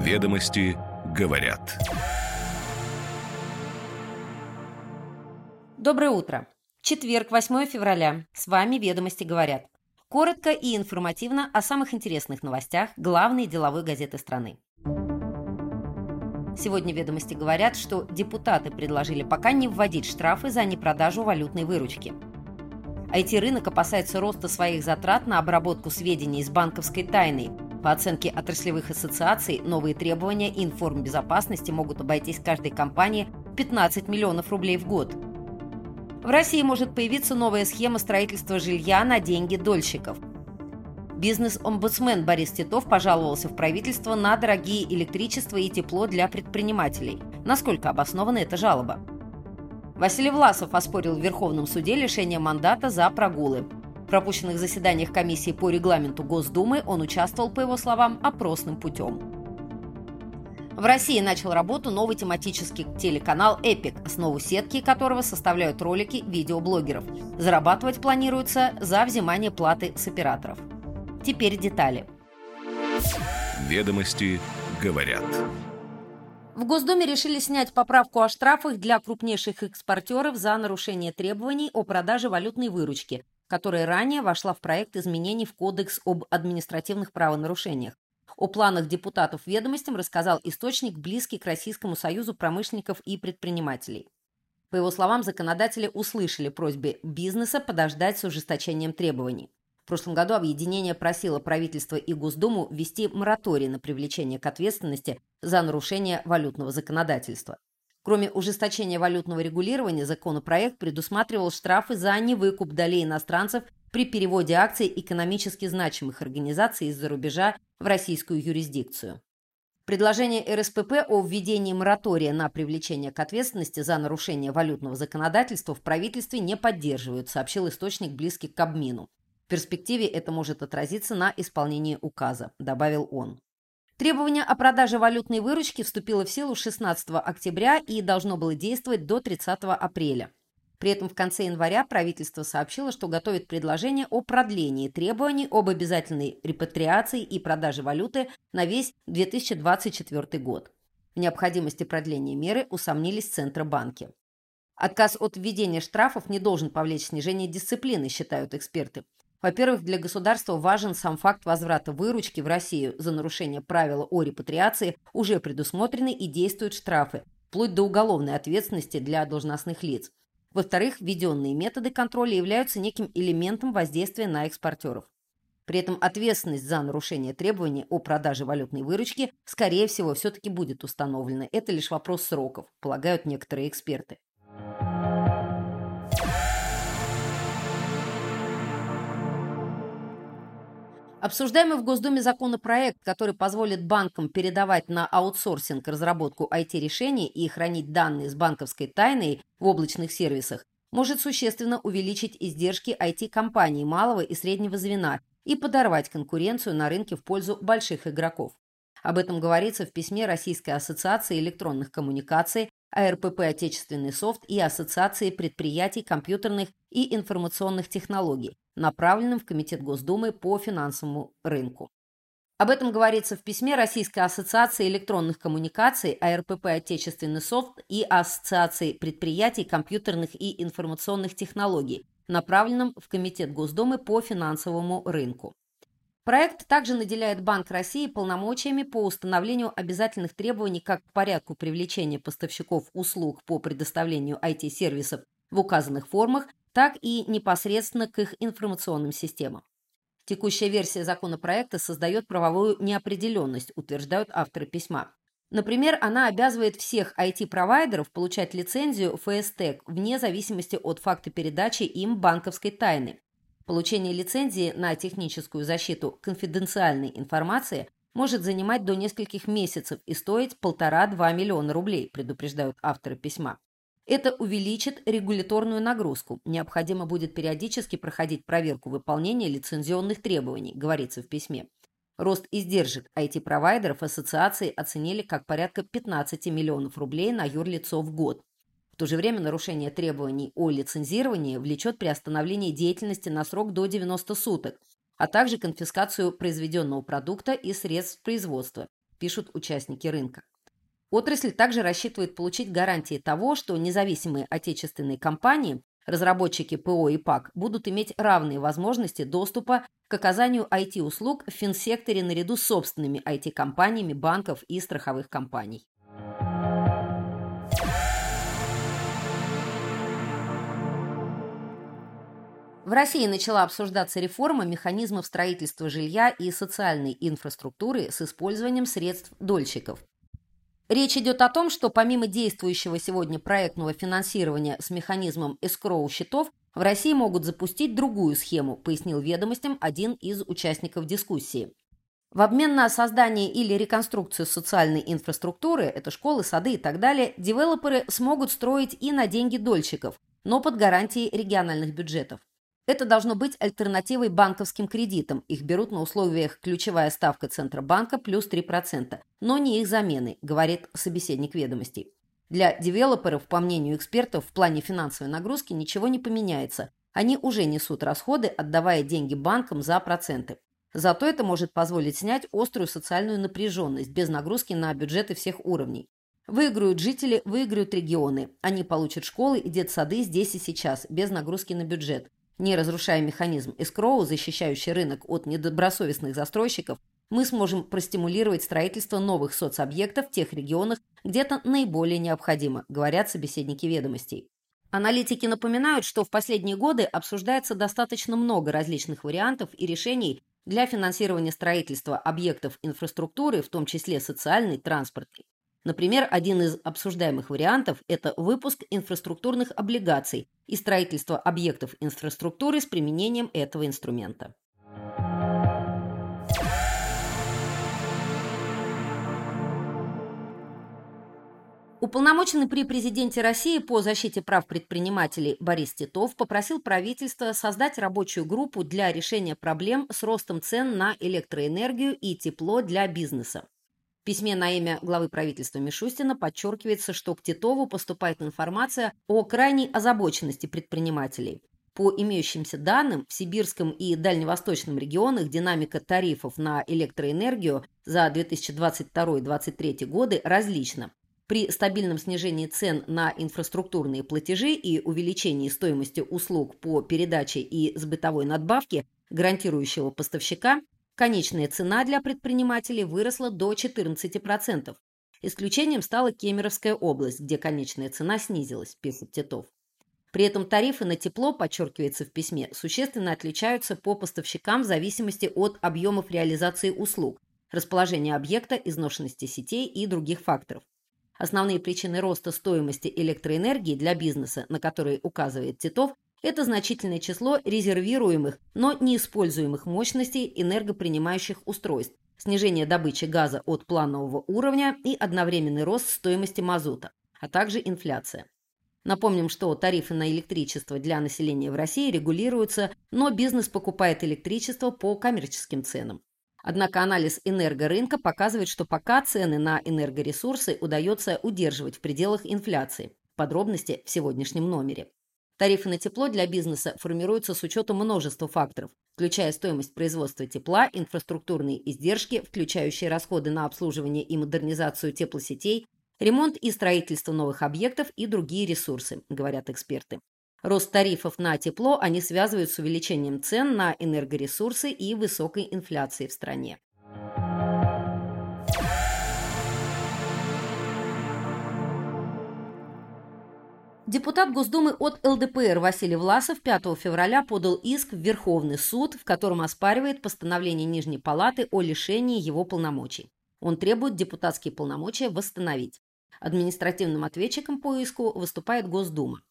Ведомости говорят. Доброе утро. Четверг, 8 февраля. С вами «Ведомости говорят». Коротко и информативно о самых интересных новостях главной деловой газеты страны. Сегодня «Ведомости» говорят, что депутаты предложили пока не вводить штрафы за непродажу валютной выручки. IT-рынок опасается роста своих затрат на обработку сведений из банковской тайны. По оценке отраслевых ассоциаций, новые требования информбезопасности могут обойтись каждой компании 15 миллионов рублей в год. В России может появиться новая схема строительства жилья на деньги дольщиков – Бизнес-омбудсмен Борис Титов пожаловался в правительство на дорогие электричество и тепло для предпринимателей. Насколько обоснована эта жалоба? Василий Власов оспорил в Верховном суде лишение мандата за прогулы. В пропущенных заседаниях комиссии по регламенту Госдумы он участвовал, по его словам, опросным путем. В России начал работу новый тематический телеканал «Эпик», основу сетки которого составляют ролики видеоблогеров. Зарабатывать планируется за взимание платы с операторов. Теперь детали. Ведомости говорят. В Госдуме решили снять поправку о штрафах для крупнейших экспортеров за нарушение требований о продаже валютной выручки, которая ранее вошла в проект изменений в Кодекс об административных правонарушениях. О планах депутатов ведомостям рассказал источник, близкий к Российскому союзу промышленников и предпринимателей. По его словам, законодатели услышали просьбы бизнеса подождать с ужесточением требований. В прошлом году объединение просило правительство и Госдуму ввести мораторий на привлечение к ответственности за нарушение валютного законодательства. Кроме ужесточения валютного регулирования, законопроект предусматривал штрафы за невыкуп долей иностранцев при переводе акций экономически значимых организаций из-за рубежа в российскую юрисдикцию. Предложение РСПП о введении моратория на привлечение к ответственности за нарушение валютного законодательства в правительстве не поддерживают, сообщил источник, близкий к Кабмину перспективе это может отразиться на исполнении указа, добавил он. Требование о продаже валютной выручки вступило в силу 16 октября и должно было действовать до 30 апреля. При этом в конце января правительство сообщило, что готовит предложение о продлении требований об обязательной репатриации и продаже валюты на весь 2024 год. В необходимости продления меры усомнились Центробанки. Отказ от введения штрафов не должен повлечь снижение дисциплины, считают эксперты. Во-первых, для государства важен сам факт возврата выручки в Россию за нарушение правила о репатриации, уже предусмотрены и действуют штрафы, вплоть до уголовной ответственности для должностных лиц. Во-вторых, введенные методы контроля являются неким элементом воздействия на экспортеров. При этом ответственность за нарушение требований о продаже валютной выручки, скорее всего, все-таки будет установлена. Это лишь вопрос сроков, полагают некоторые эксперты. Обсуждаемый в Госдуме законопроект, который позволит банкам передавать на аутсорсинг разработку IT-решений и хранить данные с банковской тайной в облачных сервисах, может существенно увеличить издержки IT-компаний малого и среднего звена и подорвать конкуренцию на рынке в пользу больших игроков. Об этом говорится в письме Российской ассоциации электронных коммуникаций, АРПП «Отечественный софт» и Ассоциации предприятий компьютерных и информационных технологий, направленным в Комитет Госдумы по финансовому рынку. Об этом говорится в письме Российской ассоциации электронных коммуникаций, АРПП «Отечественный софт» и Ассоциации предприятий компьютерных и информационных технологий, направленном в Комитет Госдумы по финансовому рынку. Проект также наделяет Банк России полномочиями по установлению обязательных требований как к порядку привлечения поставщиков услуг по предоставлению IT-сервисов в указанных формах, так и непосредственно к их информационным системам. Текущая версия законопроекта создает правовую неопределенность, утверждают авторы письма. Например, она обязывает всех IT-провайдеров получать лицензию ФСТЭК вне зависимости от факта передачи им банковской тайны. Получение лицензии на техническую защиту конфиденциальной информации может занимать до нескольких месяцев и стоить полтора-два миллиона рублей, предупреждают авторы письма. Это увеличит регуляторную нагрузку. Необходимо будет периодически проходить проверку выполнения лицензионных требований, говорится в письме. Рост издержек IT-провайдеров ассоциации оценили как порядка 15 миллионов рублей на юрлицо в год. В то же время нарушение требований о лицензировании влечет приостановление деятельности на срок до 90 суток, а также конфискацию произведенного продукта и средств производства, пишут участники рынка. Отрасль также рассчитывает получить гарантии того, что независимые отечественные компании, разработчики ПО и ПАК, будут иметь равные возможности доступа к оказанию IT-услуг в финсекторе наряду с собственными IT-компаниями, банков и страховых компаний. В России начала обсуждаться реформа механизмов строительства жилья и социальной инфраструктуры с использованием средств дольщиков. Речь идет о том, что помимо действующего сегодня проектного финансирования с механизмом эскроу счетов, в России могут запустить другую схему, пояснил ведомостям один из участников дискуссии. В обмен на создание или реконструкцию социальной инфраструктуры, это школы, сады и так далее, девелоперы смогут строить и на деньги дольщиков, но под гарантией региональных бюджетов. Это должно быть альтернативой банковским кредитам. Их берут на условиях ключевая ставка Центробанка плюс 3%, но не их замены, говорит собеседник ведомостей. Для девелоперов, по мнению экспертов, в плане финансовой нагрузки ничего не поменяется. Они уже несут расходы, отдавая деньги банкам за проценты. Зато это может позволить снять острую социальную напряженность без нагрузки на бюджеты всех уровней. Выиграют жители, выиграют регионы. Они получат школы и детсады здесь и сейчас, без нагрузки на бюджет не разрушая механизм эскроу, защищающий рынок от недобросовестных застройщиков, мы сможем простимулировать строительство новых соцобъектов в тех регионах, где это наиболее необходимо, говорят собеседники ведомостей. Аналитики напоминают, что в последние годы обсуждается достаточно много различных вариантов и решений для финансирования строительства объектов инфраструктуры, в том числе социальной, транспортной. Например, один из обсуждаемых вариантов – это выпуск инфраструктурных облигаций и строительство объектов инфраструктуры с применением этого инструмента. Уполномоченный при президенте России по защите прав предпринимателей Борис Титов попросил правительство создать рабочую группу для решения проблем с ростом цен на электроэнергию и тепло для бизнеса. В письме на имя главы правительства Мишустина подчеркивается, что к Титову поступает информация о крайней озабоченности предпринимателей. По имеющимся данным, в сибирском и дальневосточном регионах динамика тарифов на электроэнергию за 2022-2023 годы различна. При стабильном снижении цен на инфраструктурные платежи и увеличении стоимости услуг по передаче и с бытовой надбавки гарантирующего поставщика, Конечная цена для предпринимателей выросла до 14%. Исключением стала Кемеровская область, где конечная цена снизилась, пишет Титов. При этом тарифы на тепло, подчеркивается в письме, существенно отличаются по поставщикам в зависимости от объемов реализации услуг, расположения объекта, изношенности сетей и других факторов. Основные причины роста стоимости электроэнергии для бизнеса, на которые указывает Титов, это значительное число резервируемых, но неиспользуемых мощностей энергопринимающих устройств, снижение добычи газа от планового уровня и одновременный рост стоимости мазута, а также инфляция. Напомним, что тарифы на электричество для населения в России регулируются, но бизнес покупает электричество по коммерческим ценам. Однако анализ энергорынка показывает, что пока цены на энергоресурсы удается удерживать в пределах инфляции. Подробности в сегодняшнем номере. Тарифы на тепло для бизнеса формируются с учетом множества факторов, включая стоимость производства тепла, инфраструктурные издержки, включающие расходы на обслуживание и модернизацию теплосетей, ремонт и строительство новых объектов и другие ресурсы, говорят эксперты. Рост тарифов на тепло они связывают с увеличением цен на энергоресурсы и высокой инфляцией в стране. Депутат Госдумы от ЛДПР Василий Власов 5 февраля подал иск в Верховный суд, в котором оспаривает постановление Нижней Палаты о лишении его полномочий. Он требует депутатские полномочия восстановить. Административным ответчиком по иску выступает Госдума.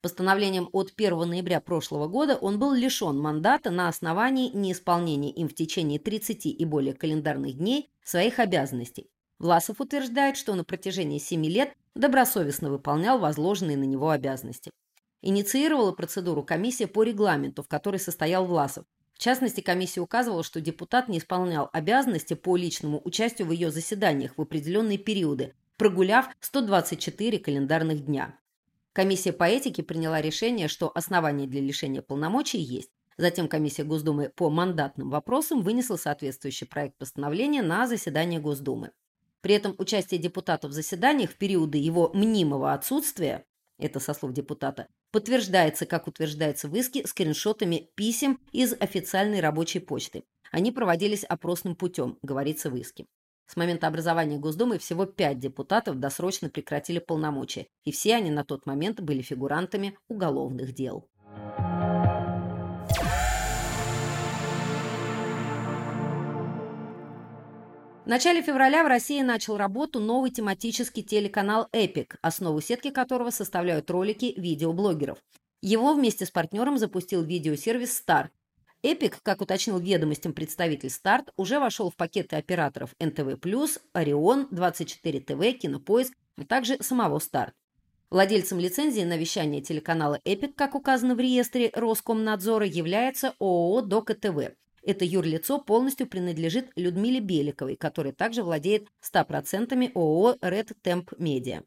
Постановлением от 1 ноября прошлого года он был лишен мандата на основании неисполнения им в течение 30 и более календарных дней своих обязанностей. Власов утверждает, что на протяжении 7 лет добросовестно выполнял возложенные на него обязанности. Инициировала процедуру комиссия по регламенту, в которой состоял Власов. В частности, комиссия указывала, что депутат не исполнял обязанности по личному участию в ее заседаниях в определенные периоды, прогуляв 124 календарных дня. Комиссия по этике приняла решение, что основания для лишения полномочий есть. Затем комиссия Госдумы по мандатным вопросам вынесла соответствующий проект постановления на заседание Госдумы. При этом участие депутата в заседаниях в периоды его мнимого отсутствия, это со слов депутата, подтверждается, как утверждается в иске, скриншотами писем из официальной рабочей почты. Они проводились опросным путем, говорится в иске. С момента образования Госдумы всего пять депутатов досрочно прекратили полномочия, и все они на тот момент были фигурантами уголовных дел. В начале февраля в России начал работу новый тематический телеканал «Эпик», основу сетки которого составляют ролики видеоблогеров. Его вместе с партнером запустил видеосервис «Стар». «Эпик», как уточнил ведомостям представитель «Старт», уже вошел в пакеты операторов НТВ+, «Орион», 24 ТВ, «Кинопоиск», а также самого «Старт». Владельцем лицензии на вещание телеканала «Эпик», как указано в реестре Роскомнадзора, является ООО «Дока ТВ». Это юрлицо полностью принадлежит Людмиле Беликовой, которая также владеет 100% ООО Red Temp Media.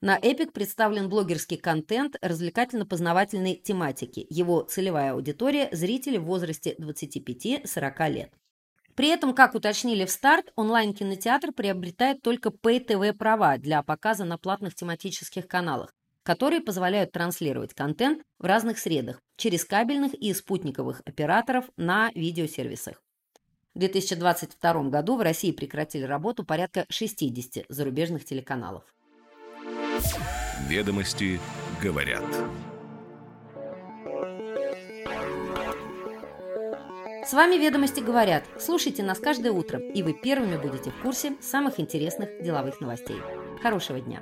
На Epic представлен блогерский контент развлекательно-познавательной тематики. Его целевая аудитория – зрители в возрасте 25-40 лет. При этом, как уточнили в старт, онлайн-кинотеатр приобретает только Pay-TV права для показа на платных тематических каналах, которые позволяют транслировать контент в разных средах через кабельных и спутниковых операторов на видеосервисах. В 2022 году в России прекратили работу порядка 60 зарубежных телеканалов. Ведомости говорят. С вами «Ведомости говорят». Слушайте нас каждое утро, и вы первыми будете в курсе самых интересных деловых новостей. Хорошего дня!